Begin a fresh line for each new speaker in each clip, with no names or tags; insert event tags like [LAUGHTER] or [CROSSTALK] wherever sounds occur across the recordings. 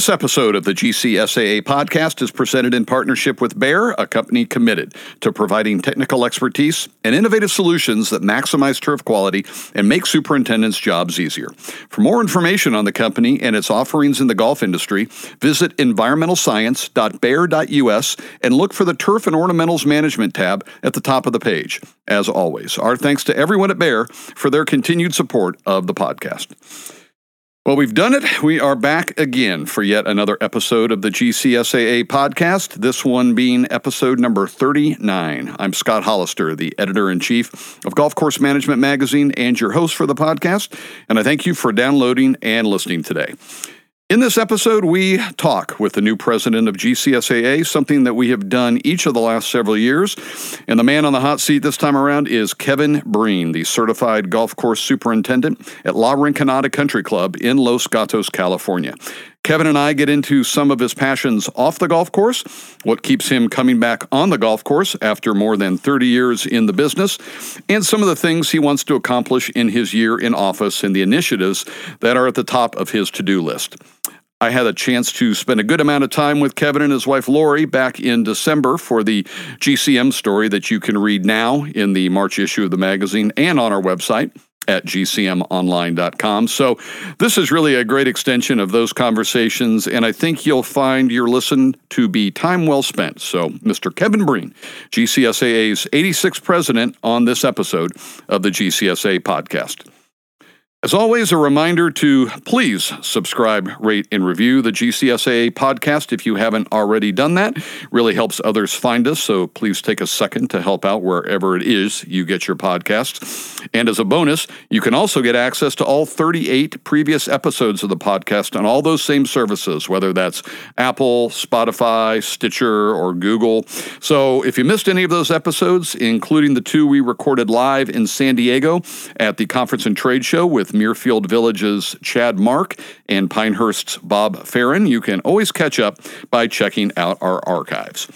This episode of the GCSAA podcast is presented in partnership with Bayer, a company committed to providing technical expertise and innovative solutions that maximize turf quality and make superintendents' jobs easier. For more information on the company and its offerings in the golf industry, visit environmentalscience.bayer.us and look for the Turf and Ornamentals Management tab at the top of the page. As always, our thanks to everyone at Bayer for their continued support of the podcast. Well, we've done it. We are back again for yet another episode of the GCSAA podcast, this one being episode number 39. I'm Scott Hollister, the editor in chief of Golf Course Management Magazine and your host for the podcast, and I thank you for downloading and listening today. In this episode, we talk with the new president of GCSAA, something that we have done each of the last several years. And the man on the hot seat this time around is Kevin Breen, the certified golf course superintendent at La Rinconada Country Club in Los Gatos, California. Kevin and I get into some of his passions off the golf course, what keeps him coming back on the golf course after more than 30 years in the business, and some of the things he wants to accomplish in his year in office and the initiatives that are at the top of his to do list. I had a chance to spend a good amount of time with Kevin and his wife Lori back in December for the GCM story that you can read now in the March issue of the magazine and on our website at gcmonline.com. So, this is really a great extension of those conversations, and I think you'll find your listen to be time well spent. So, Mr. Kevin Breen, GCSAA's 86th president, on this episode of the GCSAA podcast. As always, a reminder to please subscribe, rate, and review the GCSAA podcast if you haven't already done that. Really helps others find us, so please take a second to help out wherever it is you get your podcasts. And as a bonus, you can also get access to all 38 previous episodes of the podcast on all those same services, whether that's Apple, Spotify, Stitcher, or Google. So if you missed any of those episodes, including the two we recorded live in San Diego at the Conference and Trade Show with with Village's Chad Mark and Pinehurst's Bob Farren. You can always catch up by checking out our archives.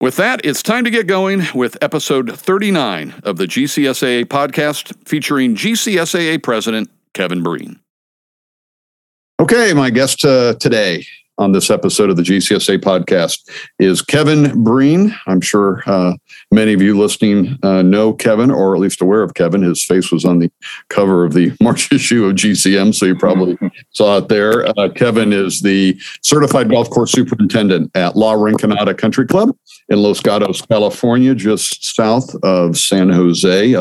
With that, it's time to get going with episode 39 of the GCSAA podcast featuring GCSAA President Kevin Breen. Okay, my guest uh, today on this episode of the GCSAA podcast is Kevin Breen. I'm sure uh, many of you listening uh, know Kevin, or at least aware of Kevin. His face was on the cover of the [LAUGHS] March issue of GCM, so you probably [LAUGHS] saw it there. Uh, Kevin is the certified golf course superintendent at La Rinconada Country Club in Los Gatos, California, just south of San Jose.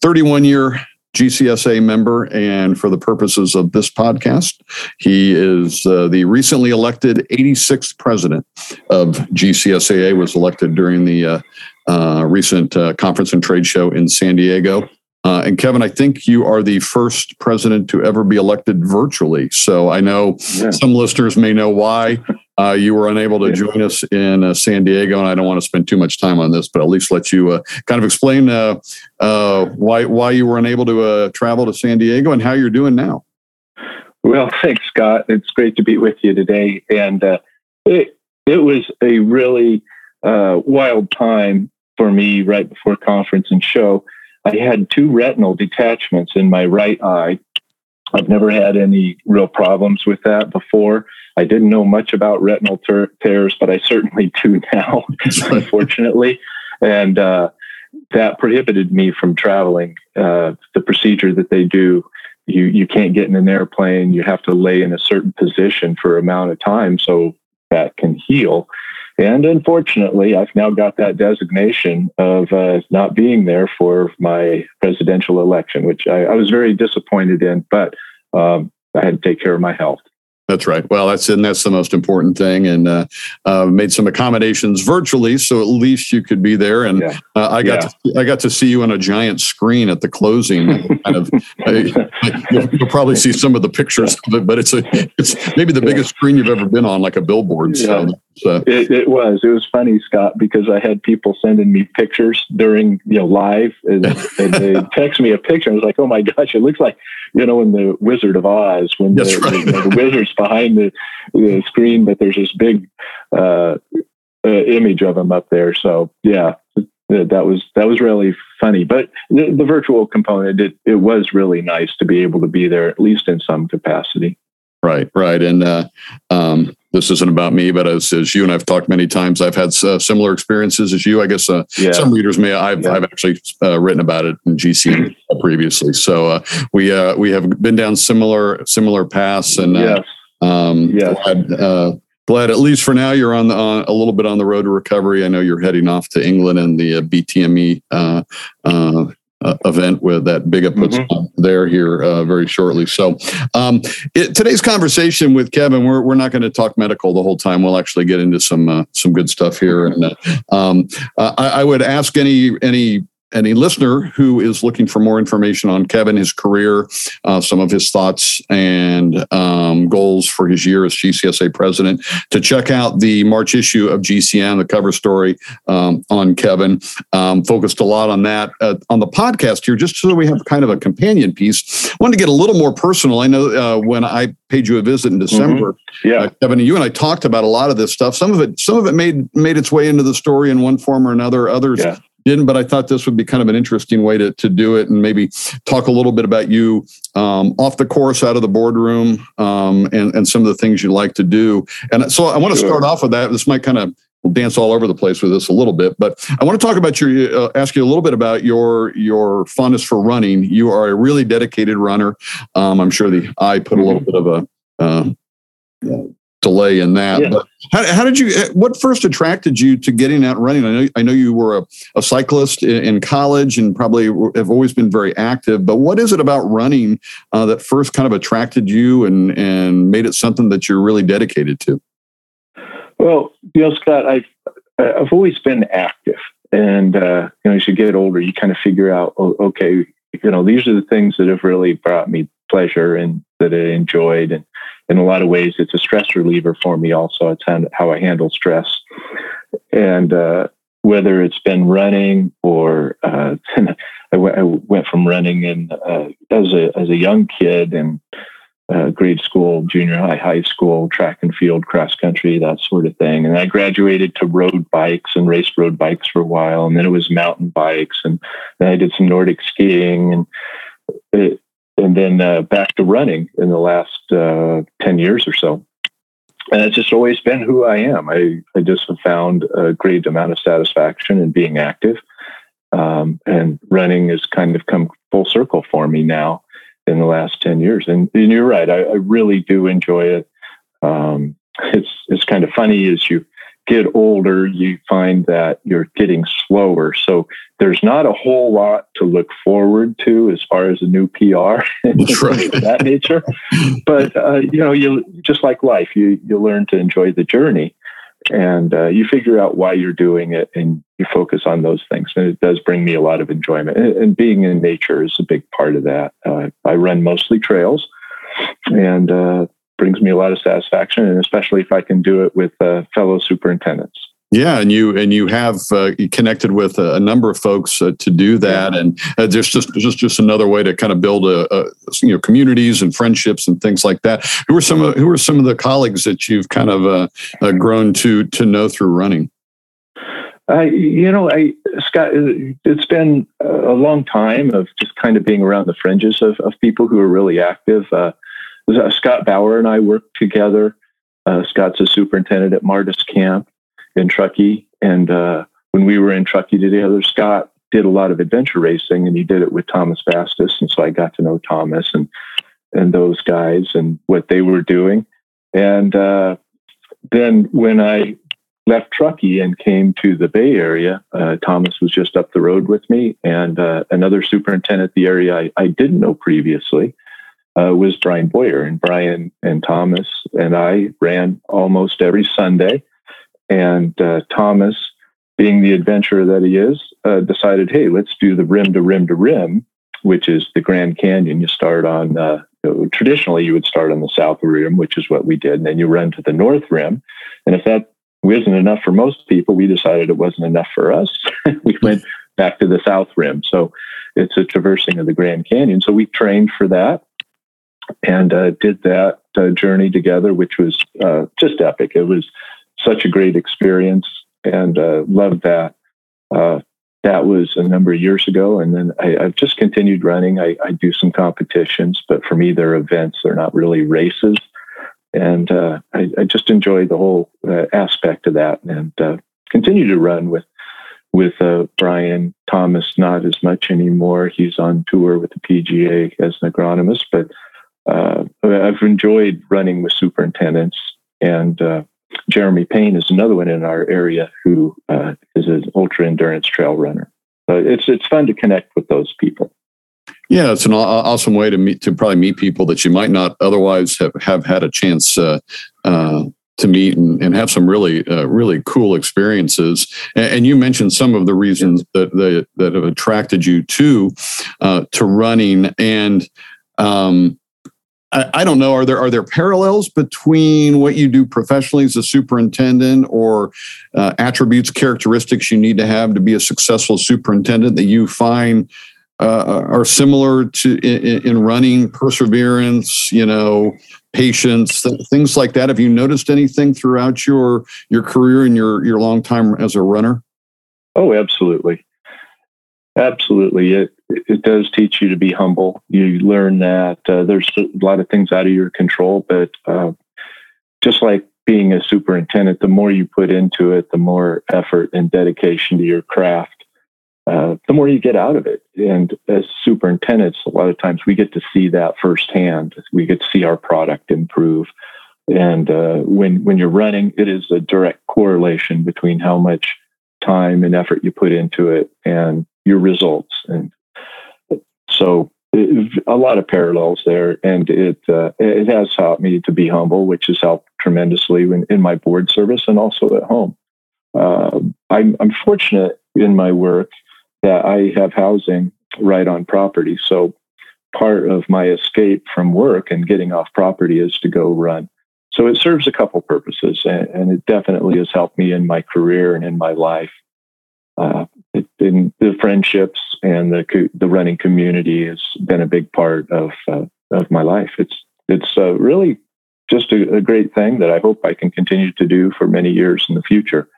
31 year GCSAA member, and for the purposes of this podcast, he is uh, the recently elected 86th president of GCSAA. Was elected during the uh, uh, recent uh, conference and trade show in San Diego. Uh, and Kevin, I think you are the first president to ever be elected virtually. So I know yeah. some listeners may know why uh, you were unable to join us in uh, San Diego, and I don't want to spend too much time on this, but at least let you uh, kind of explain uh, uh, why why you were unable to uh, travel to San Diego and how you're doing now.
Well, thanks, Scott. It's great to be with you today, and it it was a really wild time for me right before conference and show. I had two retinal detachments in my right eye. I've never had any real problems with that before. I didn't know much about retinal ter- tears, but I certainly do now, [LAUGHS] unfortunately. And uh, that prohibited me from traveling. Uh, the procedure that they do, you you can't get in an airplane. You have to lay in a certain position for amount of time so that can heal. And unfortunately, I've now got that designation of uh, not being there for my presidential election, which I, I was very disappointed in. But um, I had to take care of my health.
That's right. Well, that's and that's the most important thing, and uh, uh, made some accommodations virtually, so at least you could be there. And yeah. uh, I got yeah. to, I got to see you on a giant screen at the closing. kind of, [LAUGHS] you'll, you'll, probably see some of the pictures of it, but it's a it's maybe the yeah. biggest screen you've ever been on, like a billboard. So,
so. It, it, was. It was funny, Scott, because I had people sending me pictures during you know live, and, and they [LAUGHS] text me a picture. I was like, oh my gosh, it looks like you know in the Wizard of Oz when the, right. the, the wizards behind the, the screen, but there's this big uh, uh, image of him up there. So yeah, that was that was really funny. But the, the virtual component, it, it was really nice to be able to be there at least in some capacity.
Right, right, and uh, um, this isn't about me, but as, as you and I've talked many times, I've had uh, similar experiences as you. I guess uh, yeah. some readers may. I've yeah. I've actually uh, written about it in GC [CLEARS THROAT] previously, so uh, we uh, we have been down similar similar paths, and
yes.
Um, yes. Glad, glad at least for now you're on, the, on a little bit on the road to recovery. I know you're heading off to England and the BTME uh, event with that big puts mm-hmm. there here uh, very shortly. So um, it, today's conversation with Kevin, we're, we're not going to talk medical the whole time. We'll actually get into some uh, some good stuff here. And uh, um, I, I, would ask any any any listener who is looking for more information on Kevin, his career, uh, some of his thoughts and um, goals for his year as GCSAA president, to check out the March issue of GCM, the cover story um, on Kevin. Um, focused a lot on that uh, on the podcast here, just so we have kind of a companion piece. Wanted to get a little more personal. I know uh, when I paid you a visit in December,
mm-hmm. yeah,
uh, Kevin, you and I talked about a lot of this stuff. Some of it, some of it made made its way into the story in one form or another. Others. Yeah didn't, but I thought this would be kind of an interesting way to, to do it and maybe talk a little bit about you um, off the course, out of the boardroom, um, and, and some of the things you like to do. And so I want to start off with that. This might kind of dance all over the place with this a little bit, but I want to talk about your, uh, ask you a little bit about your, your fondness for running. You are a really dedicated runner. Um, I'm sure the I put a little mm-hmm. bit of a, uh, delay in that. Yeah. But how, how, did you? What first attracted you to getting out running? I know I know you were a, a cyclist in, in, college and probably have always been very active. But what is it about running uh, that first kind of attracted you and and made it something that you're really dedicated to?
Well, you know, Scott, I've I've always been active, and uh, you know, as you get older, you kind of figure out, okay, you know, these are the things that have really brought me pleasure and that I enjoyed, and in a lot of ways, it's a stress reliever for me. Also, it's how I handle stress, and uh, whether it's been running or uh, [LAUGHS] I, w- I went from running in uh, as a as a young kid and uh, grade school, junior high, high school, track and field, cross country, that sort of thing. And I graduated to road bikes and raced road bikes for a while, and then it was mountain bikes, and then I did some Nordic skiing, and and then uh, back to running in the last uh, 10 years or so. And it's just always been who I am. I, I just have found a great amount of satisfaction in being active. Um, and running has kind of come full circle for me now in the last 10 years. And, and you're right, I, I, really do enjoy it. Um, it's, it's kind of funny as you get older, you find that you're getting slower. So there's not a whole lot to look forward to as far as a new PR [LAUGHS] right. that nature. But uh, you know, you just like life, you you learn to enjoy the journey, and uh, you figure out why you're doing it, and you focus on those things. And it does bring me a lot of enjoyment. And, being in nature is a big part of that. Uh, I run mostly trails, and uh, brings me a lot of satisfaction, and especially if I can do it with uh, fellow superintendents.
Yeah, and you and you have uh, connected with a, a, number of folks uh, to do that, and uh, there's just just just another way to kind of build a, a, you know communities and friendships and things like that. Who are some of who are some of the colleagues that you've kind of uh, uh, grown to to know through running?
I, you know, I Scott, it's been a long time of just kind of being around the fringes of, of people who are really active. Uh, uh, Scott Bauer and I worked together. Uh, Scott's a superintendent at Martis Camp in Truckee. And uh, when we were in Truckee together, Scott did a lot of adventure racing and he did it with Thomas Bastis. And so I got to know Thomas and, and those guys and what they were doing. And uh, then when I left Truckee and came to the Bay Area, uh, Thomas was just up the road with me and uh, another superintendent the area I, I didn't know previously uh, was Brian Boyer. And Brian and Thomas and I ran almost every Sunday. And uh, Thomas, being the adventurer that he is, uh, decided, hey, let's do the rim to rim to rim, which is the Grand Canyon. You start on, uh, traditionally, you would start on the south rim, which is what we did. And then you run to the north rim. And if that wasn't enough for most people, we decided it wasn't enough for us. [LAUGHS] we went back to the south rim. So it's a traversing of the Grand Canyon. So we trained for that and uh, did that uh, journey together, which was uh, just epic. It was such a great experience, and uh, loved that. Uh, that was a number of years ago, and then I, have just continued running. I, I, do some competitions, but for me, they're events. They're not really races. And uh, I, I, just enjoy the whole uh, aspect of that and uh, continue to run with with uh, Brian Thomas, not as much anymore. He's on tour with the PGA as an agronomist, but I've enjoyed running with superintendents. And uh, Jeremy Payne is another one in our area who uh, is an ultra endurance trail runner. So it's it's fun to connect with those people.
Yeah, it's an awesome way to meet to probably meet people that you might not otherwise have, have had a chance uh, uh, to meet and, and have some really uh, really cool experiences. And, and, you mentioned some of the reasons that that, that have attracted you to uh, to running. And um, I, don't know, are there are there parallels between what you do professionally as a superintendent, or uh, attributes, characteristics you need to have to be a successful superintendent that you find? Uh, are similar to in, in running perseverance you know patience, things like that. Have you noticed anything throughout your your career and your your long time as a runner?
Oh, absolutely, absolutely. It it does teach you to be humble. You learn that uh, there's a lot of things out of your control, but uh, just like being a superintendent, the more you put into it, the more effort and dedication to your craft uh, the more you get out of it. And as superintendents, a lot of times we get to see that firsthand. We get to see our product improve. And uh, when when you're running, it is a direct correlation between how much time and effort you put into it and your results. And so, it, a lot of parallels there. And it uh, it has helped me to be humble, which has helped tremendously in, in my board service and also at home. Uh, I'm, I'm fortunate in my work that I have housing right on property. So part of my escape from work and getting off property is to go run. So it serves a couple purposes, and, it definitely has helped me in my career and in my life. Uh, in the friendships and the the running community has been a big part of uh, of my life. It's it's uh, really just a, a great thing that I hope I can continue to do for many years in the future.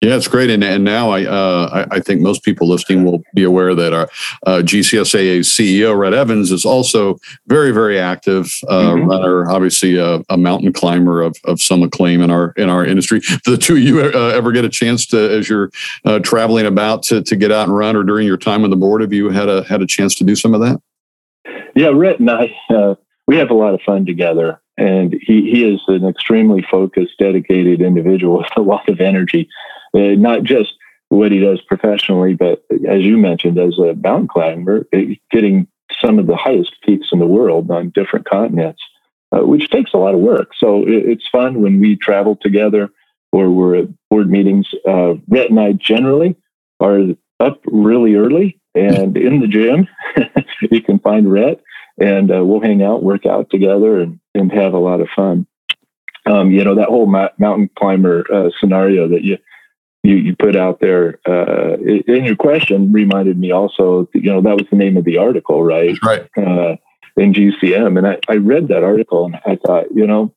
Yeah, it's great, and and now I uh, I, I, think most people listening will be aware that our uh, GCSAA CEO Rhett Evans is also very very active uh, mm-hmm. runner, obviously a, a, mountain climber of, of some acclaim in our in our industry. [LAUGHS] The two of you uh, ever get a chance to, as you're uh, traveling about, to to get out and run, or during your time on the board, have you had a had a chance to do some of that?
Yeah, Red and I uh, we have a lot of fun together, and he he is an extremely focused, dedicated individual with a lot of energy not just what he does professionally, but as you mentioned, as a mountain climber, uh, getting some of the highest peaks in the world on different continents, uh, which takes a lot of work. So it, it's fun when we travel together or we're at board meetings. Uh, Rhett and I generally are up really early and in the gym. [LAUGHS] you can find Rhett and uh, we'll hang out, work out together, and, and have a lot of fun. Um, you know, that whole ma- mountain climber uh, scenario that you you, you put out there uh, in your question reminded me also, you know, that was the name of the article, right?
Right.
Uh, in GCM. And I, I read that article and I thought, you know,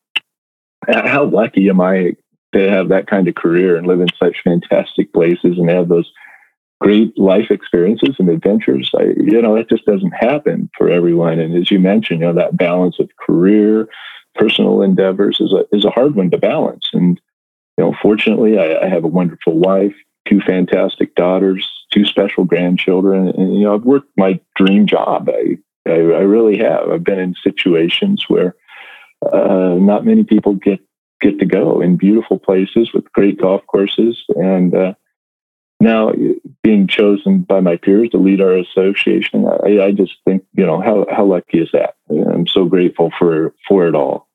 how lucky am I to have that kind of career and live in such fantastic places and have those great life experiences and adventures. I, you know, it just doesn't happen for everyone. And as you mentioned, you know, that balance of career, personal endeavors is a, is a hard one to balance. And you know, fortunately, I, I have a wonderful wife, two fantastic daughters, two special grandchildren, and you know, I've worked my dream job. I I, I really have. I've been in situations where uh, not many people get get to go in beautiful places with great golf courses, and uh, now being chosen by my peers to lead our association, I, I just think you know how how lucky is that? I'm so grateful for for it all.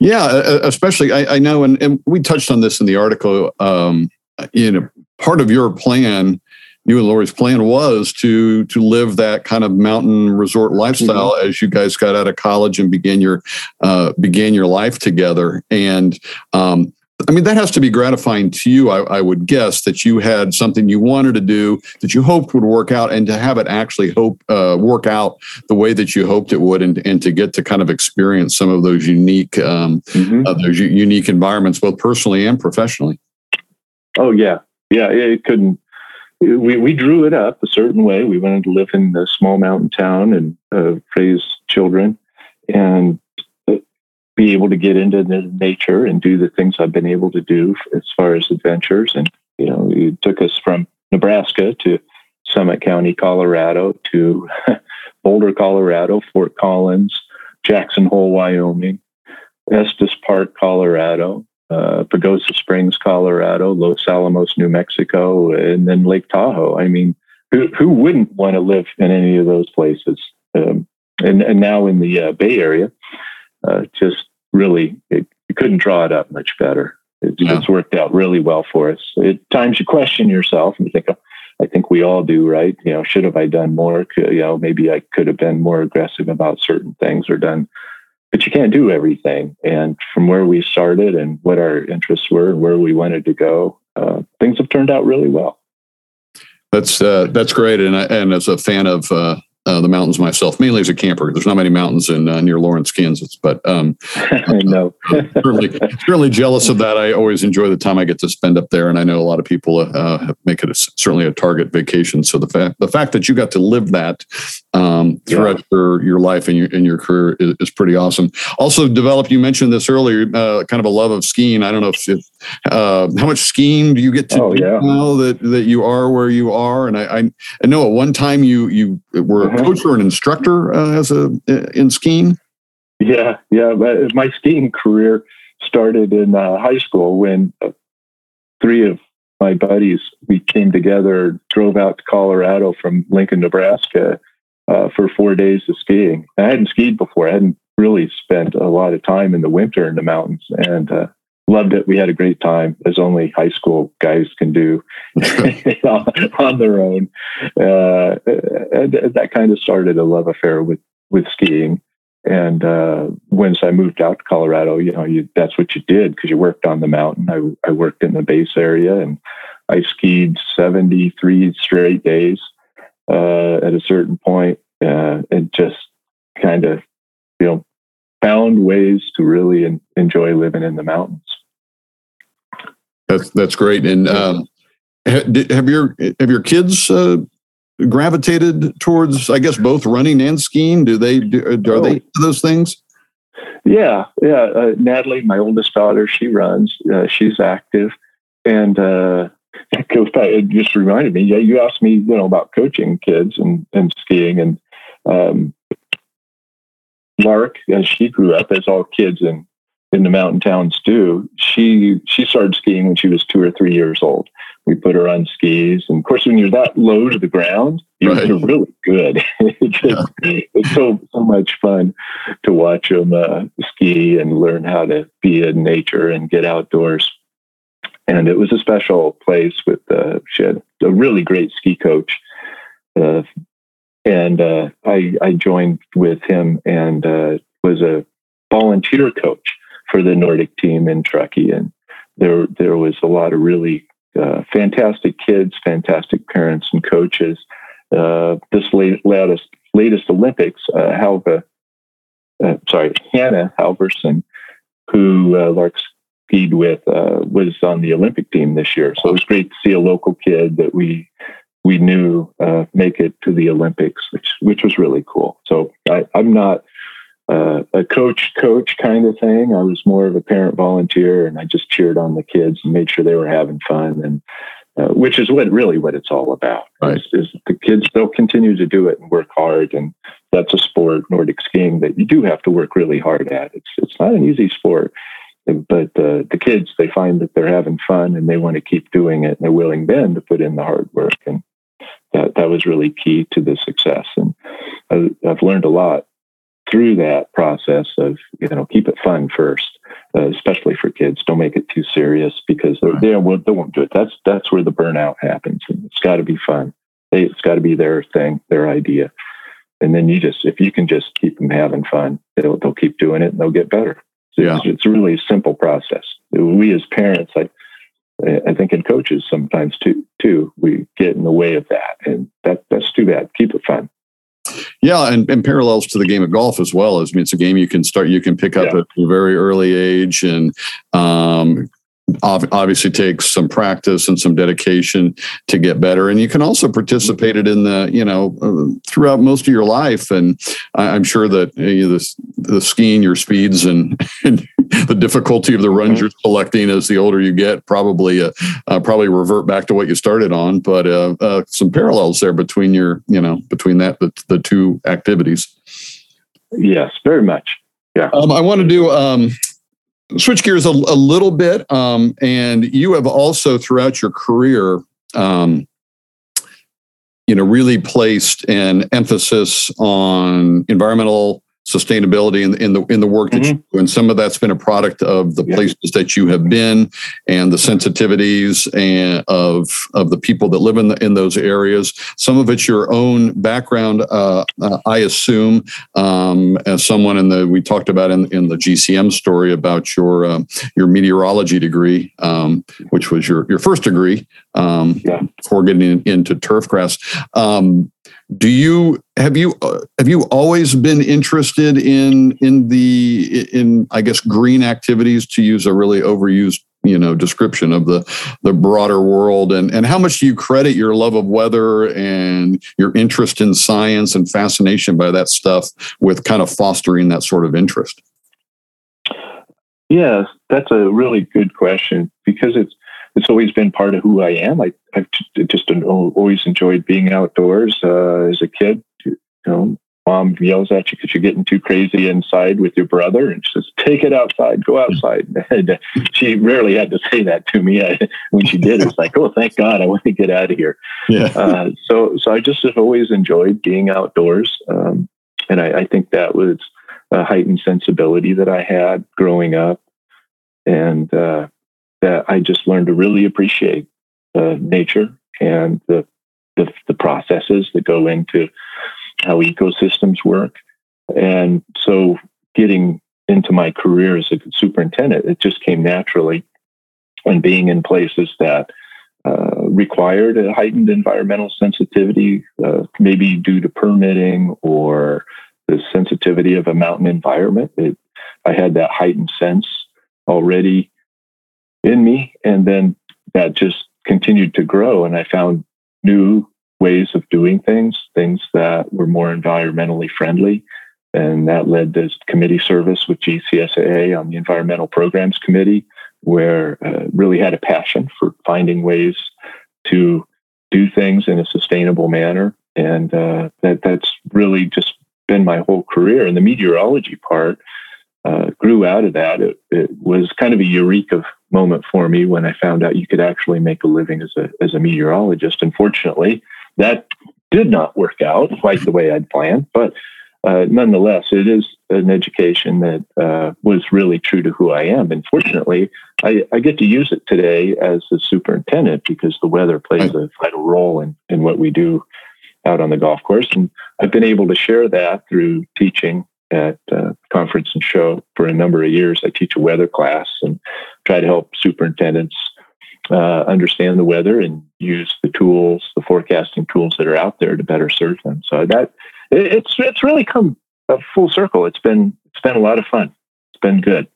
Yeah, especially I, I know, and, and, we touched on this in the article. Um, you know, part of your plan, you and Lori's plan, was to to live that kind of mountain resort lifestyle mm-hmm. as you guys got out of college and began your uh, began your life together. And um, I mean, that has to be gratifying to you, I, I, would guess, that you had something you wanted to do that you hoped would work out, and to have it actually hope uh, work out the way that you hoped it would, and, and to get to kind of experience some of those unique um, mm-hmm. uh, those unique environments, both personally and professionally.
Oh yeah, yeah, it couldn't. We we drew it up a certain way. We wanted to live in a small mountain town and uh, raise children, and be able to get into the nature and do the things I've been able to do as far as adventures. And, you know, it took us from Nebraska to Summit County, Colorado to [LAUGHS] Boulder, Colorado, Fort Collins, Jackson Hole, Wyoming, Estes Park, Colorado, uh, Pagosa Springs, Colorado, Los Alamos, New Mexico, and then Lake Tahoe. I mean, who, who wouldn't want to live in any of those places? Um, and, and now in the uh, Bay Area, uh, just really, it, you couldn't draw it up much better. It, yeah. It's worked out really well for us. At times you question yourself and you think, oh, I think we all do, right? You know, should have I done more? You know, maybe I could have been more aggressive about certain things or done, but you can't do everything. And from where we started and what our interests were and where we wanted to go, uh, things have turned out really well.
That's uh, that's great, and I, and as a fan of uh, uh, the mountains myself, mainly as a camper. There's not many mountains in uh, near Lawrence, Kansas, but um, [LAUGHS]
I know [LAUGHS]
certainly, certainly jealous of that. I always enjoy the time I get to spend up there, and I know a lot of people uh, make it a, certainly a target vacation. So the fact the fact that you got to live that um, throughout yeah. your, your life and your in your career is, is, pretty awesome. Also, developed. You mentioned this earlier, uh, kind of a love of skiing. I don't know if, if uh, how much skiing do you get to oh, yeah. now that that you are where you are, and I I, I know at one time you you were a coach or an instructor uh, as a in skiing?
Yeah, yeah. My skiing career started in uh, high school when uh, three of my buddies we came together, drove out to Colorado from Lincoln, Nebraska, uh, for four days of skiing. I hadn't skied before. I hadn't really spent a lot of time in the winter in the mountains, and uh, loved it. We had a great time, as only high school guys can do [LAUGHS] [LAUGHS] on their own. Uh, that kind of started a love affair with with skiing. And uh, once I moved out to Colorado, you know, you, that's what you did because you worked on the mountain. I, I worked in the base area and I skied 73 straight days uh, at a certain point, uh, and just kind of, you know, found ways to really in, enjoy living in the mountains.
That's that's great. And um, have your have your kids uh, gravitated towards, I guess, both running and skiing? Do they do, are oh. they those things?
Yeah, yeah. Uh, Natalie, my oldest daughter, she runs. Uh, she's active, and [LAUGHS] uh, it just reminded me. Yeah, you asked me, you know, about coaching kids and and skiing, and um, Lark, as she grew up, as all kids in in the mountain towns do, she she started skiing when she was two or three years old. We put her on skis, and of course, when you're that low to the ground, you're, right. really good. [LAUGHS] it's, yeah. it's so so much fun to watch them uh, ski and learn how to be in nature and get outdoors. And it was a special place with uh, she had a really great ski coach. Uh, and uh, I, I joined with him and uh, was a volunteer coach for the Nordic team in Truckee, and there there was a lot of really uh, fantastic kids, fantastic parents and coaches. Uh, this late, latest latest Olympics, uh, Halva, uh, sorry, Hannah Halverson, who uh, Lark skied with, uh, was on the Olympic team this year. So it was great to see a local kid that we we knew uh, make it to the Olympics, which which was really cool. So I, I'm not uh, a coach coach kind of thing. I was more of a parent volunteer, and I just cheered on the kids and made sure they were having fun, and uh, which is what really what it's all about. Right. Is, is, the kids they'll continue to do it and work hard, and that's a sport, Nordic skiing, that you do have to work really hard at. It's it's not an easy sport, but uh, the kids they find that they're having fun and they want to keep doing it, and they're willing then to put in the hard work, and that that was really key to the success. And I, I've learned a lot through that process of you know keep it fun first, uh, especially for kids. Don't make it too serious because right. they won't they won't do it. That's that's where the burnout happens. And it's got to be fun. They, it's got to be their thing, their idea. And then you just if you can just keep them having fun, they'll they'll keep doing it and they'll get better. Yeah. it's, it's really a simple process. We as parents, I I think in coaches sometimes too too we get in the way of that, and that that's too bad. Keep it fun.
Yeah, and, and parallels to the game of golf as well. As I mean, it's a game you can start, you can pick up yeah. at a very early age, and um, obviously takes some practice and some dedication to get better. And you can also participate it in the you know uh, throughout most of your life. And I, am sure that you know, the, the skiing your speeds and, [LAUGHS] and the difficulty of the runs mm-hmm. you're selecting as the older you get probably uh, uh, probably revert back to what you started on. But uh, uh, some parallels there between your you know between that the, the two activities.
Yes very much. Yeah.
Um, i want to do um, switch gears a, a little bit, um, and you have also throughout your career, um, you know, really placed an emphasis on environmental sustainability in, in the in the work that mm-hmm. you do. And some of that's been a product of the yeah. places that you have been and the sensitivities and of of the people that live in the, in those areas. Some of it's your own background, uh, uh, I assume, um, as someone in the we talked about in, in the GCM story about your uh, your meteorology degree, um, which was your your first degree um, yeah. before getting in, into turfgrass. Um, do you have you uh, have you always been interested in in the in I guess green activities to use a really overused you know description of the the broader world? And and how much do you credit your love of weather and your interest in science and fascination by that stuff with kind of fostering that sort of interest?
Yes that's a really good question because it's it's always been part of who I am. I, I've just always enjoyed being outdoors uh, as a kid. You know, mom yells at you because you're getting too crazy inside with your brother and she says, take it outside, go outside. [LAUGHS] And she rarely had to say that to me. I, when she did, it's like, oh, thank God, I want to get out of here. Yeah. Uh, so, so I just have always enjoyed being outdoors. Um, and I, I think that was a heightened sensibility that I had growing up. And, uh, that I just learned to really appreciate uh, nature and the, the, the processes that go into how ecosystems work. And so, getting into my career as a superintendent, it just came naturally. And being in places that uh, required a heightened environmental sensitivity, uh, maybe due to permitting or the sensitivity of a mountain environment, it, I had that heightened sense already in me. And then that just continued to grow. And I found new ways of doing things, things that were more environmentally friendly. And that led to committee service with GCSAA on the Environmental Programs Committee, where uh, really had a passion for finding ways to do things in a sustainable manner. And uh, that, that's really just been my whole career. And the meteorology part uh, grew out of that. It, it, was kind of a eureka moment for me when I found out you could actually make a living as a as a meteorologist. Unfortunately, that did not work out quite the way I'd planned, but uh, nonetheless, it is an education that uh, was really true to who I am. And fortunately, I, I, get to use it today as a superintendent because the weather plays a vital role in, in what we do out on the golf course. And I've been able to share that through teaching at uh, conference and show for a number of years. I teach a weather class and try to help superintendents uh, understand the weather and use the tools, the forecasting tools that are out there to better serve them. So that it's it's really come a full circle. It's been it's been a lot of fun. It's been good.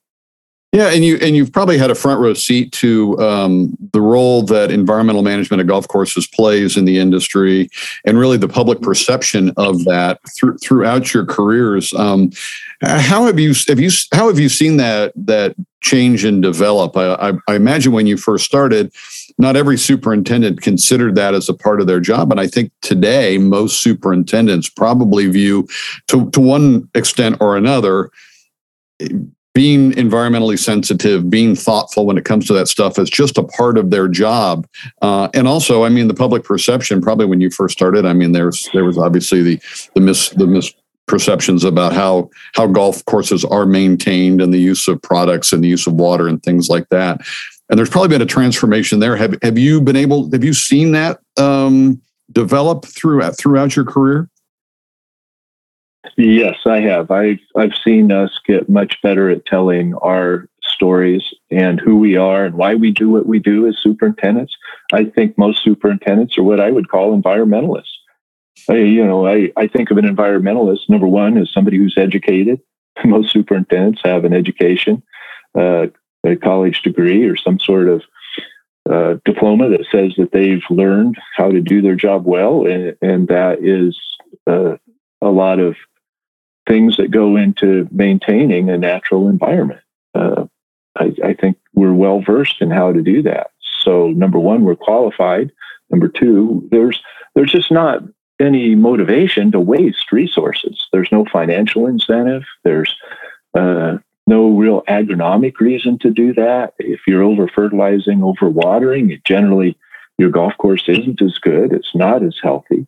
Yeah, and you and you've probably had a front row seat to um, the role that environmental management of golf courses plays in the industry, and really the public perception of that through, throughout your careers. Um, how have you have you how have you seen that that change and develop? I, I, I imagine when you first started, not every superintendent considered that as a part of their job. And I think today, most superintendents probably view, to, to one extent or another, being environmentally sensitive, being thoughtful when it comes to that stuff is just a part of their job. Uh, and also, I mean, the public perception probably when you first started, I mean, there's there was obviously the the mis the misperceptions about how how golf courses are maintained and the use of products and the use of water and things like that. And there's probably been a transformation there. Have have you been able? Have you seen that um, develop throughout throughout your career?
Yes, I have. I've I've seen us get much better at telling our stories and who we are and why we do what we do as superintendents. I think most superintendents are what I would call environmentalists. I, you know, I, I think of an environmentalist, number one, as somebody who's educated. [LAUGHS] Most superintendents have an education. Uh, a college degree or some sort of uh, diploma that says that they've learned how to do their job well, and, and that is uh, a lot of things that go into maintaining a natural environment. Uh, I, I, think we're well versed in how to do that. So, number one, we're qualified. Number two, there's there's just not any motivation to waste resources. There's no financial incentive. There's uh, no real agronomic reason to do that. If you're over fertilizing, over watering, generally your golf course isn't as good. It's not as healthy.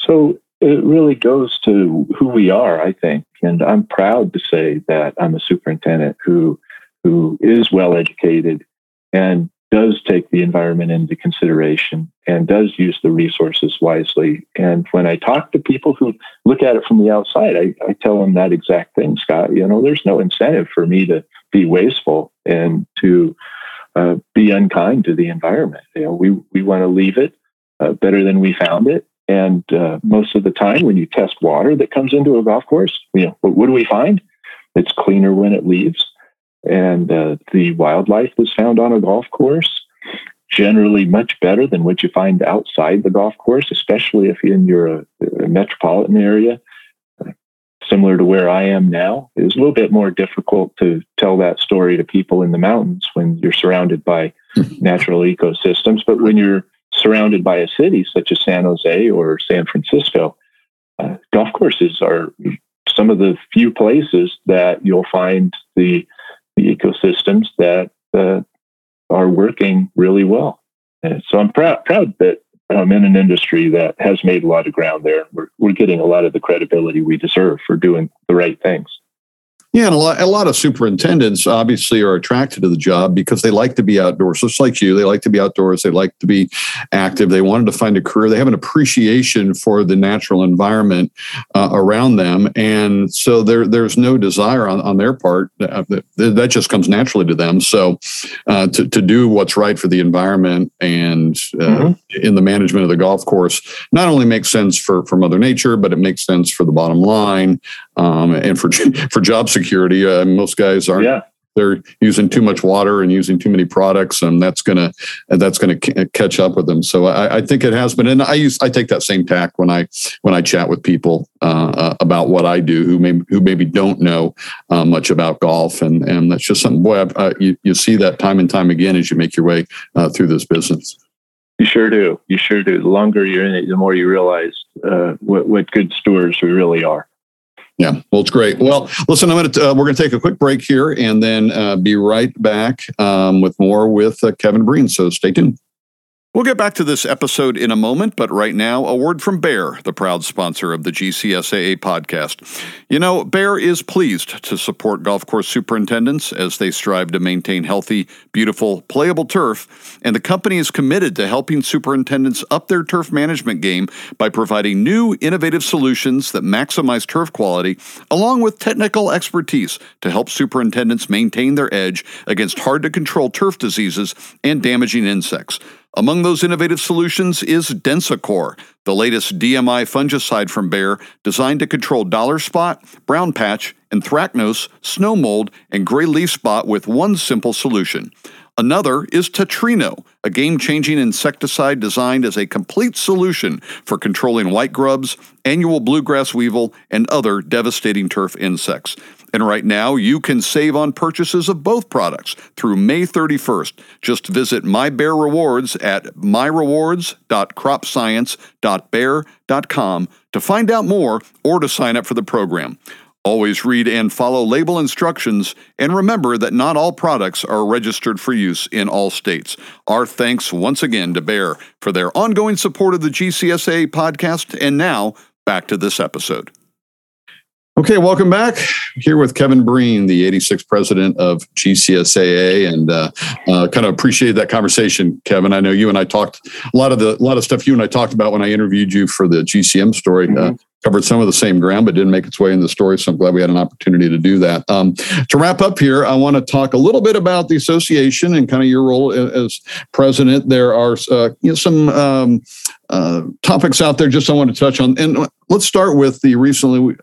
So it really goes to who we are, I think. And I'm proud to say that I'm a superintendent who who is well educated and does take the environment into consideration and does use the resources wisely. And when I talk to people who look at it from the outside, I, I tell them that exact thing, Scott. You know, there's no incentive for me to be wasteful and to uh, be unkind to the environment. You know, we, we want to leave it uh, better than we found it. And uh, most of the time, when you test water that comes into a golf course, you know, what, what do we find? It's cleaner when it leaves and uh, the wildlife that's found on a golf course generally much better than what you find outside the golf course, especially if you're in your a, uh, a metropolitan area. Uh, similar to where I am now, it's a little bit more difficult to tell that story to people in the mountains when you're surrounded by [LAUGHS] natural ecosystems. But when you're surrounded by a city such as San Jose or San Francisco, uh, golf courses are some of the few places that you'll find the the ecosystems that uh, are working really well. And so I'm proud proud that I'm in an industry that has made a lot of ground there. We're we're getting a lot of the credibility we deserve for doing the right things.
Yeah, and a lot, a lot of superintendents obviously are attracted to the job because they like to be outdoors. Just like you, they like to be outdoors. They like to be active. They wanted to find a career. They have an appreciation for the natural environment uh, around them, and so there, there's no desire on, on their part uh, that, that just comes naturally to them. So, uh, to to do what's right for the environment and uh, mm-hmm. in the management of the golf course not only makes sense for for Mother Nature, but it makes sense for the bottom line um, and for [LAUGHS] for job security. Uh, most guys aren't. Yeah. They're using too much water and using too many products, and that's gonna that's gonna c- catch up with them. So I, I, think it has been, and I use I take that same tack when I when I chat with people uh, uh, about what I do who may who maybe don't know uh, much about golf, and and that's just something. Boy, I, you you see that time and time again as you make your way uh, through this business.
You sure do. You sure do. The longer you're in it, the more you realize uh, what, what good stewards we really are.
Yeah, well, it's great. Well, listen, I'm going to uh, we're going to take a quick break here and then uh, be right back um, with more with uh, Kevin Breen. So stay tuned. We'll get back to this episode in a moment, but right now, a word from Bayer, the proud sponsor of the GCSAA podcast. You know, Bayer is pleased to support golf course superintendents as they strive to maintain healthy, beautiful, playable turf, and the company is committed to helping superintendents up their turf management game by providing new, innovative solutions that maximize turf quality, along with technical expertise to help superintendents maintain their edge against hard to control turf diseases and damaging insects. Among those innovative solutions is Densicor, the latest DMI fungicide from Bayer designed to control dollar spot, brown patch, anthracnose, snow mold, and gray leaf spot with one simple solution. Another is Tetrino, a game changing insecticide designed as a complete solution for controlling white grubs, annual bluegrass weevil, and other devastating turf insects. And right now, you can save on purchases of both products through May 31st. Just visit My Bayer Rewards at myrewards.cropscience.bayer.com to find out more or to sign up for the program. Always read and follow label instructions, and remember that not all products are registered for use in all states. Our thanks once again to Bayer for their ongoing support of the GCSAA podcast. And now, back to this episode. Okay, welcome back. Here with Kevin Breen, the 86th president of GCSAA, and uh, uh, kind of appreciate that conversation, Kevin. I know you and I talked a lot of the a lot of stuff you and I talked about when I interviewed you for the GCM story. Uh, mm-hmm. Uh, covered some of the same ground, but didn't make its way in the story. So I'm glad we had an opportunity to do that. Um, to wrap up here, I want to talk a little bit about the association and kind of your role as president. There are uh, you know, some um, uh, topics out there just I want to touch on, and let's start with the recently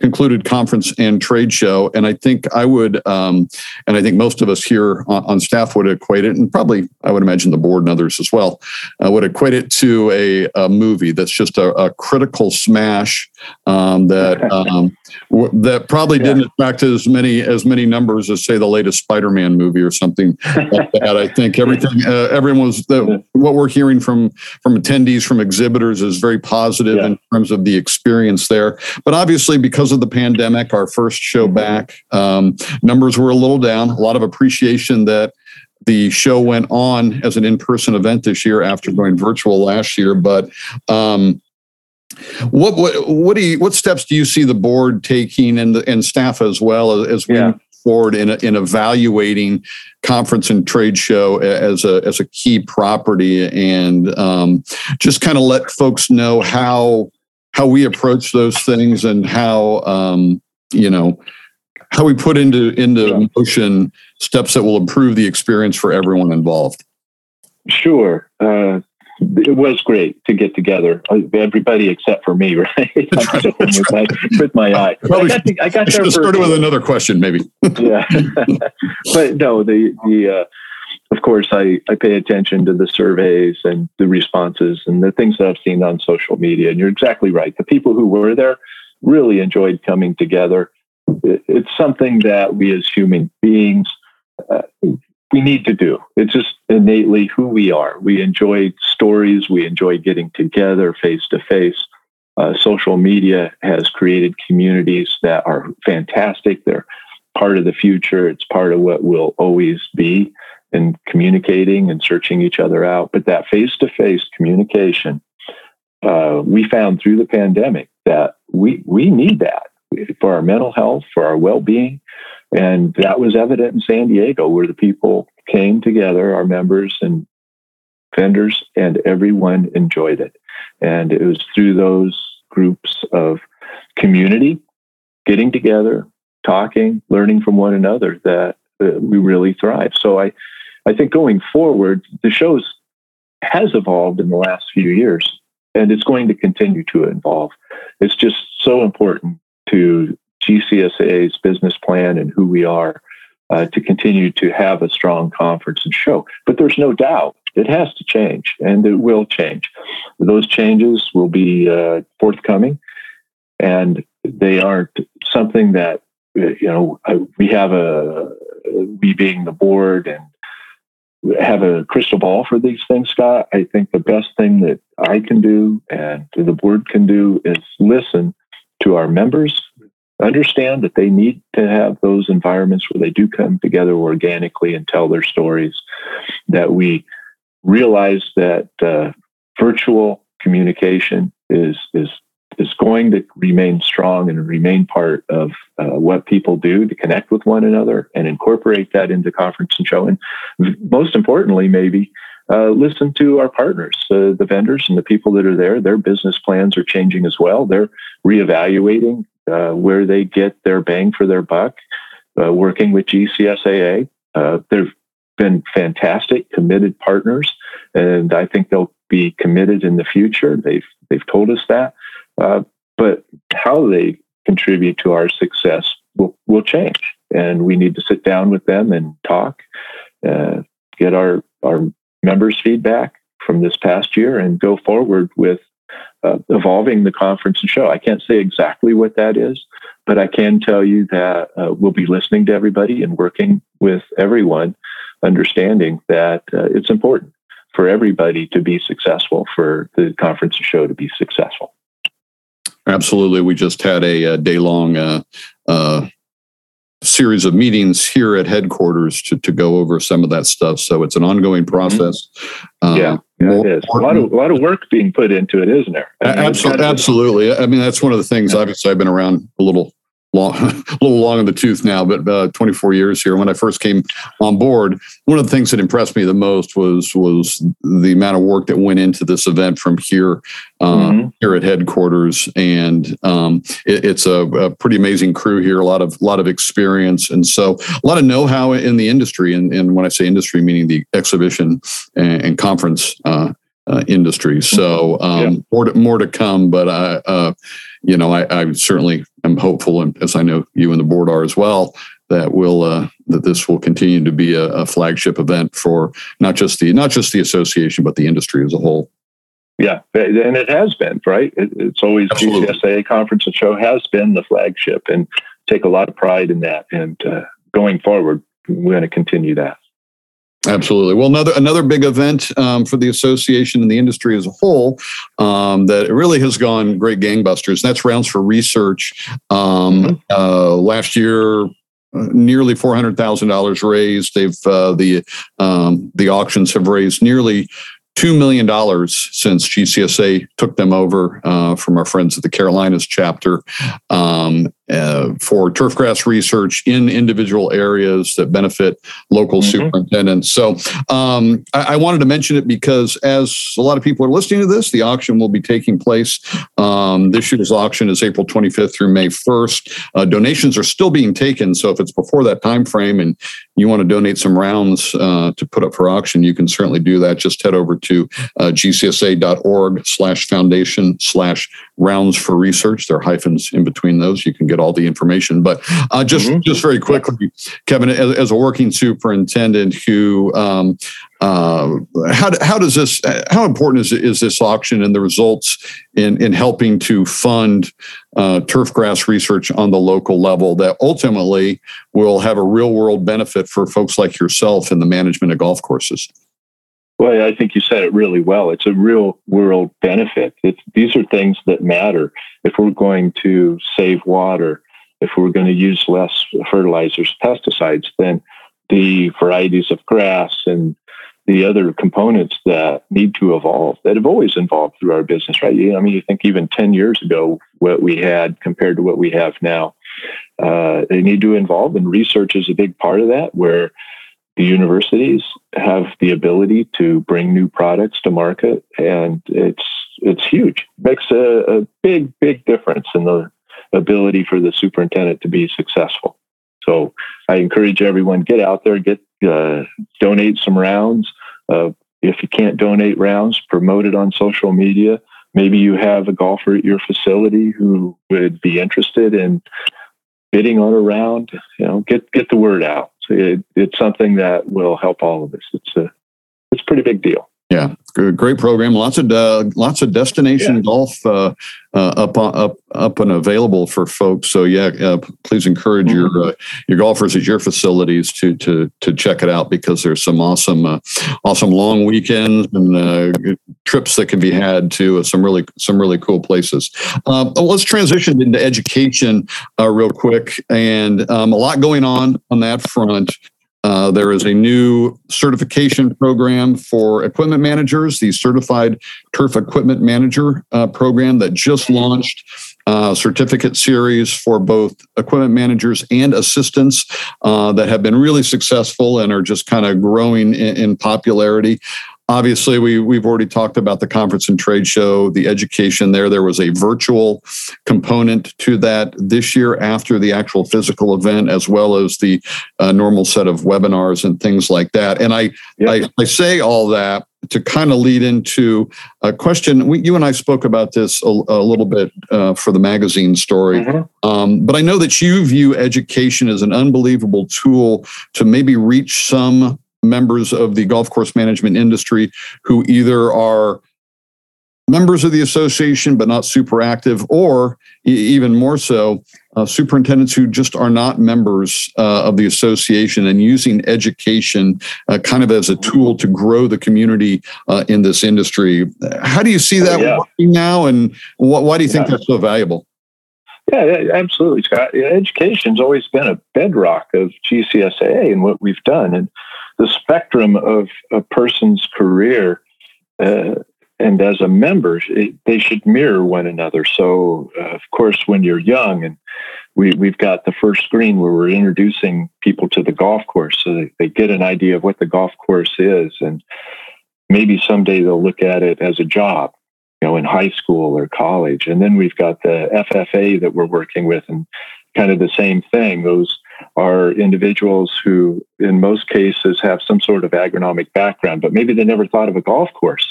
concluded conference and trade show. And I think I would, um, and I think most of us here on, on, staff would equate it, and probably I would imagine the board and others as well, uh, would equate it to a, a movie that's just a, a critical smash um, that um, w- that probably yeah. didn't attract as many as many numbers as say the latest Spider-Man movie or something like [LAUGHS] that. I think everything uh, everyone was the, what we're hearing from from attendees from exhibitors is very positive yeah. in terms of the experience there. But obviously, because of the pandemic, our first show mm-hmm. back um, numbers were a little down. A lot of appreciation that the show went on as an in-person event this year after going virtual last year. But um, what what what do you what steps do you see the board taking and the, and staff as well as, as we yeah. move forward in in evaluating conference and trade show as a as a key property and um, just kind of let folks know how how we approach those things and how um, you know how we put into into yeah. motion steps that will improve the experience for everyone involved.
Sure. Uh, it was great to get together. Uh, everybody except for me, [LAUGHS] [LAUGHS] [LAUGHS] right? with, my, with my eye.
I got, the, I got there started with another question, maybe.
yeah, but no, the the uh, of course I I pay attention to the surveys and the responses and the things that I've seen on social media. And you're exactly right. The people who were there really enjoyed coming together. It's something that we as human beings uh, we need to do. It's just innately who we are. We enjoy stories. We enjoy getting together face to face. Social media has created communities that are fantastic. They're part of the future. It's part of what will always be in communicating and searching each other out. But that face to face communication, uh, we found through the pandemic that we, we need that for our mental health, for our well being. And that was evident in San Diego, where the people came together, our members and vendors, and everyone enjoyed it. And it was through those groups of community getting together, talking, learning from one another that uh, we really thrive. So I, I think going forward, the shows has evolved in the last few years, and it's going to continue to evolve. It's just so important to GCSAA's business plan and who we are uh, to continue to have a strong conference and show. But there's no doubt it has to change and it will change. Those changes will be uh, forthcoming and they aren't something that, you know, we have a, we being the board and have a crystal ball for these things, Scott. I think the best thing that I can do and the board can do is listen to our members understand that they need to have those environments where they do come together organically and tell their stories, that we realize that uh, virtual communication is, is, is going to remain strong and remain part of uh, what people do to connect with one another and incorporate that into conference and show. And most importantly, maybe uh, listen to our partners, uh, the vendors and the people that are there. Their business plans are changing as well. They're reevaluating uh, where they get their bang for their buck, uh, working with GCSAA. Uh, they've been fantastic, committed partners, and I think they'll be committed in the future. They've they've told us that, uh, but how they contribute to our success will will change, and we need to sit down with them and talk, uh, get our our members' feedback from this past year, and go forward with uh, evolving the conference and show. I can't say exactly what that is, but I can tell you that uh, we'll be listening to everybody and working with everyone, understanding that uh, it's important for everybody to be successful, for the conference and show to be successful.
Absolutely. We just had a, a day long uh, uh, series of meetings here at headquarters to, to go over some of that stuff. So it's an ongoing mm-hmm. process.
Mm-hmm. yeah, yeah it is. A lot of a lot of work being put into it, isn't there?
I mean, absolutely, absolutely. I mean, that's one of the things. Obviously, I've been around a little long, [LAUGHS] a little long in the tooth now, but uh, 24 years here. When I first came on board, one of the things that impressed me the most was was the amount of work that went into this event from here uh, mm-hmm. here at headquarters, and um, it, it's a, a, pretty amazing crew here. A lot of lot of experience, and so a lot of know how in the industry. And, and when I say industry, meaning the exhibition and, and conference. Uh, uh, industry. So um, yeah. more to, more to come, but I, uh, you know, I, I, certainly am hopeful, and as I know you and the board are as well, that will uh, that this will continue to be a, a, flagship event for not just the not just the association, but the industry as a whole.
Yeah, and it has been right. It, it's always Absolutely. GCSAA conference and show has been the flagship, and take a lot of pride in that. And uh, going forward, we're going to continue that.
Absolutely. Well, another another big event um, for the association and the industry as a whole um, that really has gone great gangbusters. That's rounds for research. Um, mm-hmm. uh, last year, uh, nearly four hundred thousand dollars raised. They've uh, the um, the auctions have raised nearly $2 million since GCSAA took them over uh, from our friends at the Carolinas chapter um, uh, for turfgrass research in individual areas that benefit local mm-hmm. superintendents. So um, I, I, wanted to mention it because as a lot of people are listening to this, the auction will be taking place. Um, this year's auction is April 25th through May 1st. Uh, donations are still being taken. So if it's before that time frame and you want to donate some rounds uh, to put up for auction, you can certainly do that. Just head over to uh, gcsaa.org slash foundation slash rounds for research. There are hyphens in between those. You can get all the information. But uh, just mm-hmm. just very quickly, Kevin, as, as a working superintendent who um, uh, how, how does this how important is, is this auction and the results in in helping to fund uh, turf grass research on the local level that ultimately will have a real world benefit for folks like yourself in the management of golf courses
well, I think you said it really well. It's a real world benefit. It's, these are things that matter. If we're going to save water, if we're going to use less fertilizers, pesticides, then the varieties of grass and the other components that need to evolve that have always evolved through our business, right? I mean, you think even 10 years ago, what we had compared to what we have now, uh, they need to evolve, and research is a big part of that, where the universities have the ability to bring new products to market, and it's it's huge. Makes a, a big big difference in the ability for the superintendent to be successful. So I encourage everyone get out there, get uh, donate some rounds. Uh, if you can't donate rounds, promote it on social media. Maybe you have a golfer at your facility who would be interested in bidding on a round. You know, get get the word out it, it's something that will help all of us. It's a it's a pretty big deal.
Yeah, great program. Lots of uh, lots of destination yeah. golf uh, uh, up up up and available for folks. So yeah, uh, please encourage mm-hmm. your uh, your golfers at your facilities to to to check it out because there's some awesome uh, awesome long weekends and trips that can be had to some really some really cool places. Um, let's transition into education real quick, and um, a lot going on on that front. Uh, there is a new certification program for equipment managers, the Certified Turf Equipment Manager uh, program that just launched. Uh, certificate series for both equipment managers and assistants uh, that have been really successful and are just kind of growing in, in popularity. Obviously, we we've already talked about the conference and trade show, the education there. There was a virtual component to that this year after the actual physical event, as well as the uh, normal set of webinars and things like that. And I yep. I, I say all that to kind of lead into a question. We, you and I spoke about this a, a little bit uh, for the magazine story, mm-hmm. um, but I know that you view education as an unbelievable tool to maybe reach some members of the golf course management industry who either are members of the association but not super active, or e- even more so, uh, superintendents who just are not members uh, of the association and using education uh, kind of as a tool to grow the community uh, in this industry. How do you see that yeah. working now, and wh- why do you think yeah. that's so valuable?
Yeah, absolutely, Scott. Education's always been a bedrock of GCSAA and what we've done, and the spectrum of a person's career uh, and as a member, it, they should mirror one another. So, uh, of course, when you're young, and we, we've got the First Green where we're introducing people to the golf course so they, they get an idea of what the golf course is. And maybe someday they'll look at it as a job, you know, in high school or college. And then we've got the FFA that we're working with, and kind of the same thing. Those are individuals who, in most cases, have some sort of agronomic background, but maybe they never thought of a golf course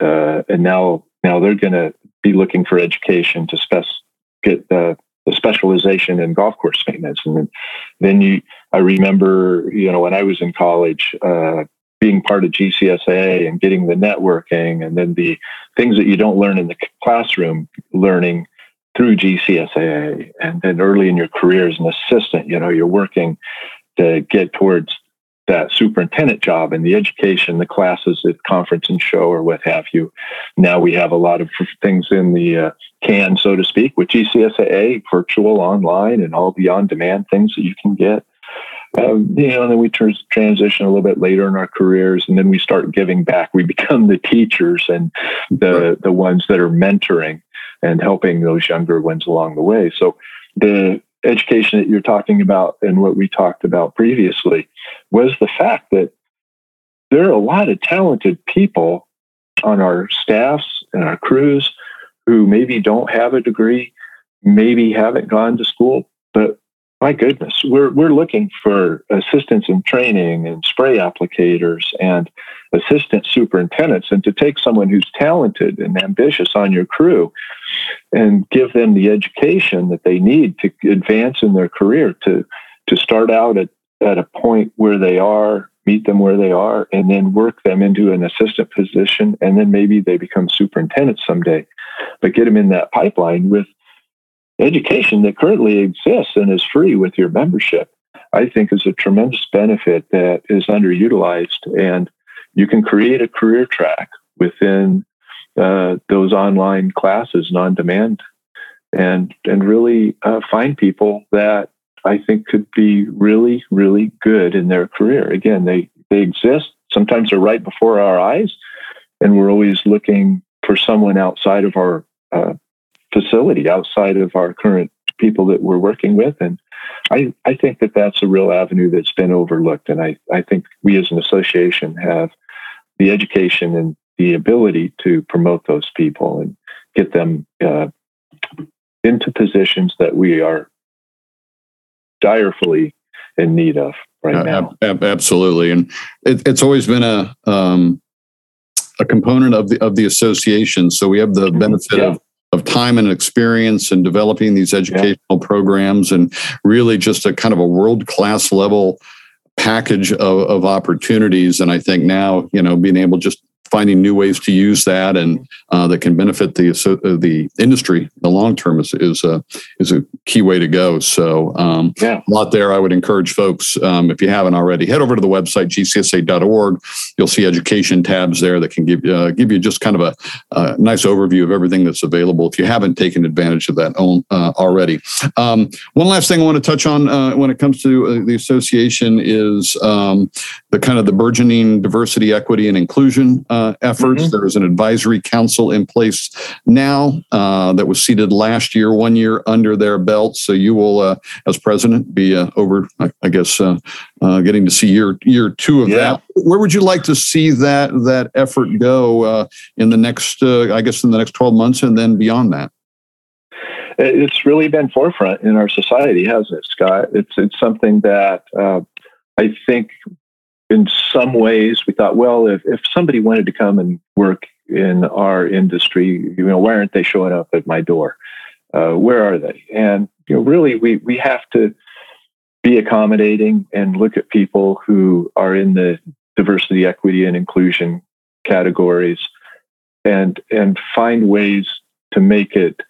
uh, and now now they're going to be looking for education to spec- get the, specialization in golf course maintenance. And then, then you, I remember, you know, when I was in college, uh, being part of GCSAA and getting the networking and then the things that you don't learn in the classroom, learning through GCSAA. And then early in your career as an assistant, you know, you're working to get towards that superintendent job and the education, the classes at conference and show or what have you. Now we have a lot of things in the uh, can, so to speak, with GCSAA, virtual, online, and all the on-demand things that you can get. Um, you know, and then we transition a little bit later in our careers, and then we start giving back. We become the teachers and the the ones that are mentoring and helping those younger ones along the way. So the education that you're talking about and what we talked about previously was the fact that there are a lot of talented people on our staffs and our crews who maybe don't have a degree, maybe haven't gone to school, but my goodness, we're we're looking for assistants in training and spray applicators and assistant superintendents, and to take someone who's talented and ambitious on your crew and give them the education that they need to advance in their career to to start out at, at a point where they are meet them where they are and then work them into an assistant position. And then maybe they become superintendents someday. But get them in that pipeline with education that currently exists and is free with your membership, I think is a tremendous benefit that is underutilized. And you can create a career track within uh, those online classes and on demand and, and really uh, find people that I think could be really, really good in their career. Again, they, they exist. Sometimes they're right before our eyes, and we're always looking for someone outside of our uh, facility outside of our current people that we're working with. And I, I think that that's a real avenue that's been overlooked. And I, I think we as an association have the education and the ability to promote those people and get them uh, into positions that we are direfully in need of right now.
Ab- absolutely, and it, it's always been a um, a component of the of the association. So we have the benefit yeah. of of time and experience in developing these educational yeah. programs and really just a kind of a world class level package of, of opportunities and i think now you know being able just finding new ways to use that and uh, that can benefit the uh, the industry the long term is is a is a key way to go. So um, yeah. a lot there. I would encourage folks um, if you haven't already head over to the website gcsaa.org. You'll see education tabs there that can give uh, give you just kind of a, a, nice overview of everything that's available. If you haven't taken advantage of that own, uh, already. Um, one last thing I want to touch on uh, when it comes to uh, the association is um, the kind of the burgeoning diversity, equity, and inclusion uh, efforts. Mm-hmm. There is an advisory council in place now uh, that was seated last year, one year under their belt. So you will, uh, as president, be uh, over, I, I guess, uh, uh, getting to see year year two of yeah. that. Where would you like to see that that effort go in the next, I guess, in the next twelve months, and then beyond that?
It's really been forefront in our society, hasn't it, Scott? It's it's something that I think in some ways we thought, well, if, if somebody wanted to come and work in our industry, you know, why aren't they showing up at my door? Uh, where are they? And you know, really, we we have to be accommodating and look at people who are in the diversity, equity, and inclusion categories, and and find ways to make it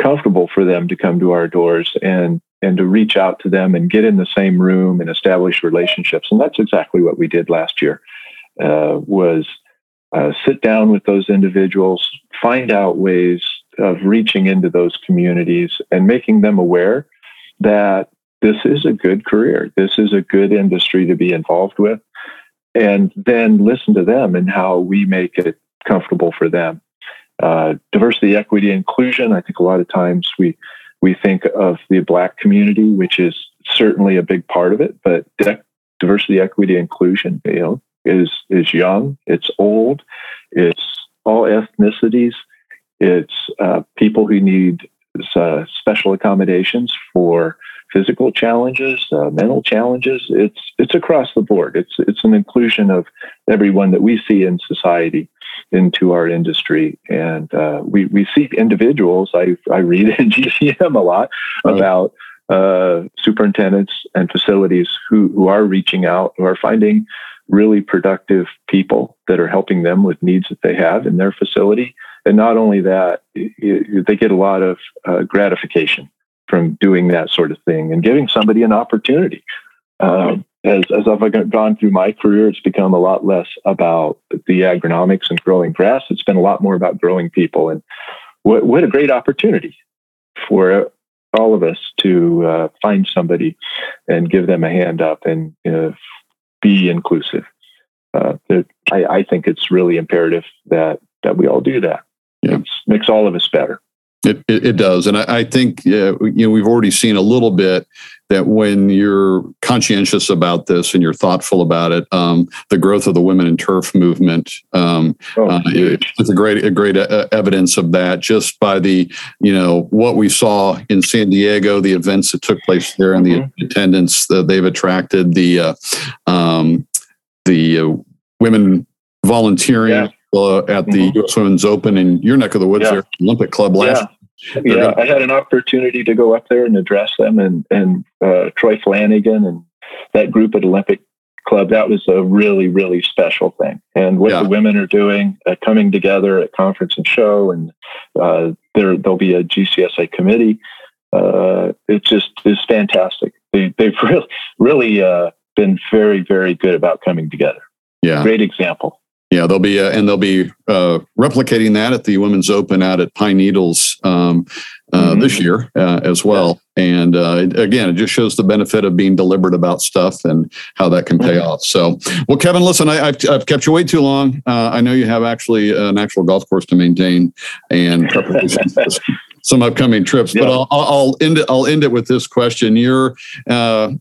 comfortable for them to come to our doors and and to reach out to them and get in the same room and establish relationships. And that's exactly what we did last year. Uh, was uh, sit down with those individuals, find out ways of reaching into those communities and making them aware that this is a good career, this is a good industry to be involved with, and then listen to them and how we make it comfortable for them. Uh, diversity, equity, inclusion. I think a lot of times we we think of the Black community, which is certainly a big part of it, but diversity, equity, inclusion, you know, is is young, it's old, it's all ethnicities, it's uh, people who need uh, special accommodations for physical challenges, uh, mental challenges. It's it's across the board. It's it's an inclusion of everyone that we see in society into our industry, and uh, we we see individuals. I I read [LAUGHS] in GCM a lot right. about uh, superintendents and facilities who who are reaching out, who are finding really productive people that are helping them with needs that they have in their facility. And not only that, they get a lot of uh, gratification from doing that sort of thing and giving somebody an opportunity. Um, as, as I've gone through my career, it's become a lot less about the agronomics and growing grass. It's been a lot more about growing people. And what, what a great opportunity for all of us to uh, find somebody and give them a hand up and uh, be inclusive. Uh, I, I, think it's really imperative that that we all do that. Yeah. It makes all of us better.
It, it, it does, and I, I think uh, you know we've already seen a little bit that when you're conscientious about this and you're thoughtful about it, um, the growth of the women in turf movement um, oh, uh, it's a great a great uh, evidence of that just by the you know what we saw in San Diego, the events that took place there, and mm-hmm. the attendance that they've attracted, the uh, um, the uh, women volunteering. Yeah uh, at the mm-hmm. U.S. Women's Open in your neck of the woods, yeah. there, Olympic Club last.
Yeah, yeah gonna... I had an opportunity to go up there and address them, and and uh, Troy Flanagan and that group at Olympic Club. That was a really really special thing, and what yeah. the women are doing, uh, coming together at conference and show, and uh, there there'll be a GCSAA committee. Uh, it just is fantastic. They, they've [LAUGHS] really really uh, been very very good about coming together. Yeah, great example.
Yeah, they'll be uh, and they'll be uh, replicating that at the Women's Open out at Pine Needles um, uh, mm-hmm. this year uh, as well. And uh, again, it just shows the benefit of being deliberate about stuff and how that can pay mm-hmm. off. So, well, Kevin, listen, I, have I've kept you way too long. Uh, I know you have actually an actual golf course to maintain and preparation [LAUGHS] some upcoming trips. Yeah. But I'll, I'll end it. I'll end it with this question. You're uh,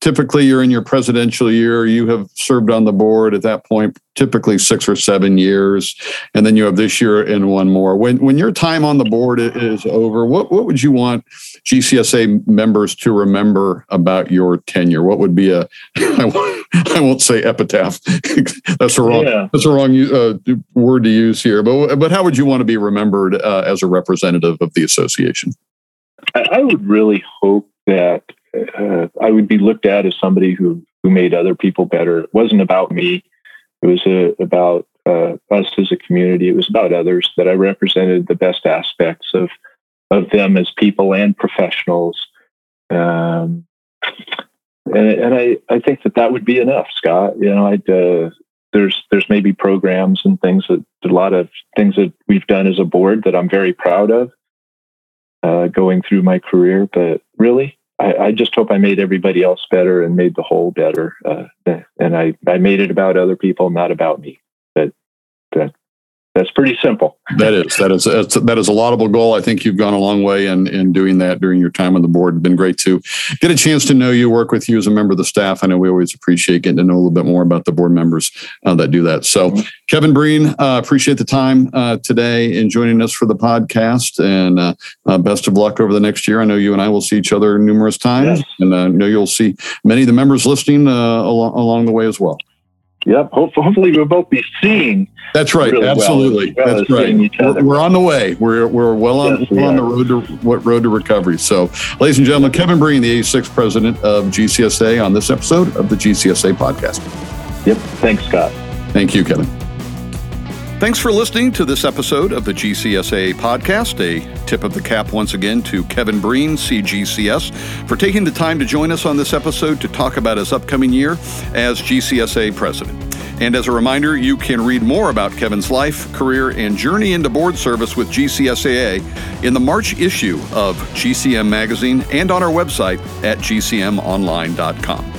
typically you're in your presidential year. You have served on the board at that point, typically six or seven years, and then you have this year and one more. When when your time on the board is over, what what would you want GCSAA members to remember about your tenure? What would be a [LAUGHS] [LAUGHS] I won't say epitaph. [LAUGHS] that's a wrong yeah. that's a wrong uh, word to use here. But but how would you want to be remembered uh, as a representative of the association?
I, I would really hope that uh, I would be looked at as somebody who who made other people better. It wasn't about me. It was uh, about uh, us as a community. It was about others that I represented the best aspects of of them as people and professionals. Um, and, and I, I think that that would be enough, Scott. You know, I'd, uh, there's there's maybe programs and things that a lot of things that we've done as a board that I'm very proud of uh, going through my career. But really, I, I, just hope I made everybody else better and made the whole better. Uh, and I, I made it about other people, not about me. That that that's pretty simple.
That is that is that is a laudable goal. I think you've gone a long way in in doing that during your time on the board. It's been great to get a chance to know you, work with you as a member of the staff. I know we always appreciate getting to know a little bit more about the board members uh, that do that. So, mm-hmm. Kevin Breen, uh, appreciate the time uh, today and joining us for the podcast. And uh, uh, best of luck over the next year. I know you and I will see each other numerous times, yes. and uh, I know you'll see many of the members listening along, along the way as well.
Yep. Hopefully, we'll both be seeing.
That's right. Really Absolutely. Well, That's right. We're, we're, on the way. We're, we're well on, yes, we on the road to what road to recovery. So, ladies and gentlemen, Kevin Breen, the 86th president of GCSAA, on this episode of the GCSAA podcast.
Yep. Thanks, Scott.
Thank you, Kevin.
Thanks for listening to this episode of the GCSAA podcast. A tip of the cap once again to Kevin Breen, CGCS, for taking the time to join us on this episode to talk about his upcoming year as GCSAA president. And as a reminder, you can read more about Kevin's life, career, and journey into board service with GCSAA in the March issue of GCM Magazine and on our website at gcmonline.com.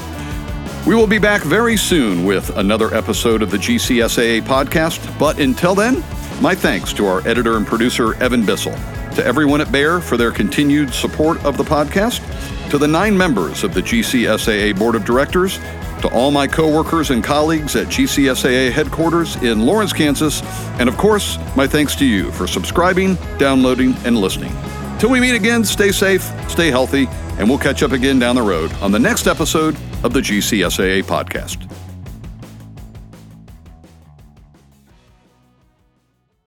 We will be back very soon with another episode of the GCSAA podcast. But until then, my thanks to our editor and producer, Evan Bissell, to everyone at Bayer for their continued support of the podcast, to the nine members of the GCSAA Board of Directors, to all my coworkers and colleagues at GCSAA headquarters in Lawrence, Kansas, and of course, my thanks to you for subscribing, downloading, and listening.
Till we meet again, stay safe, stay healthy, and we'll catch up again down the road on the next episode of the GCSAA podcast.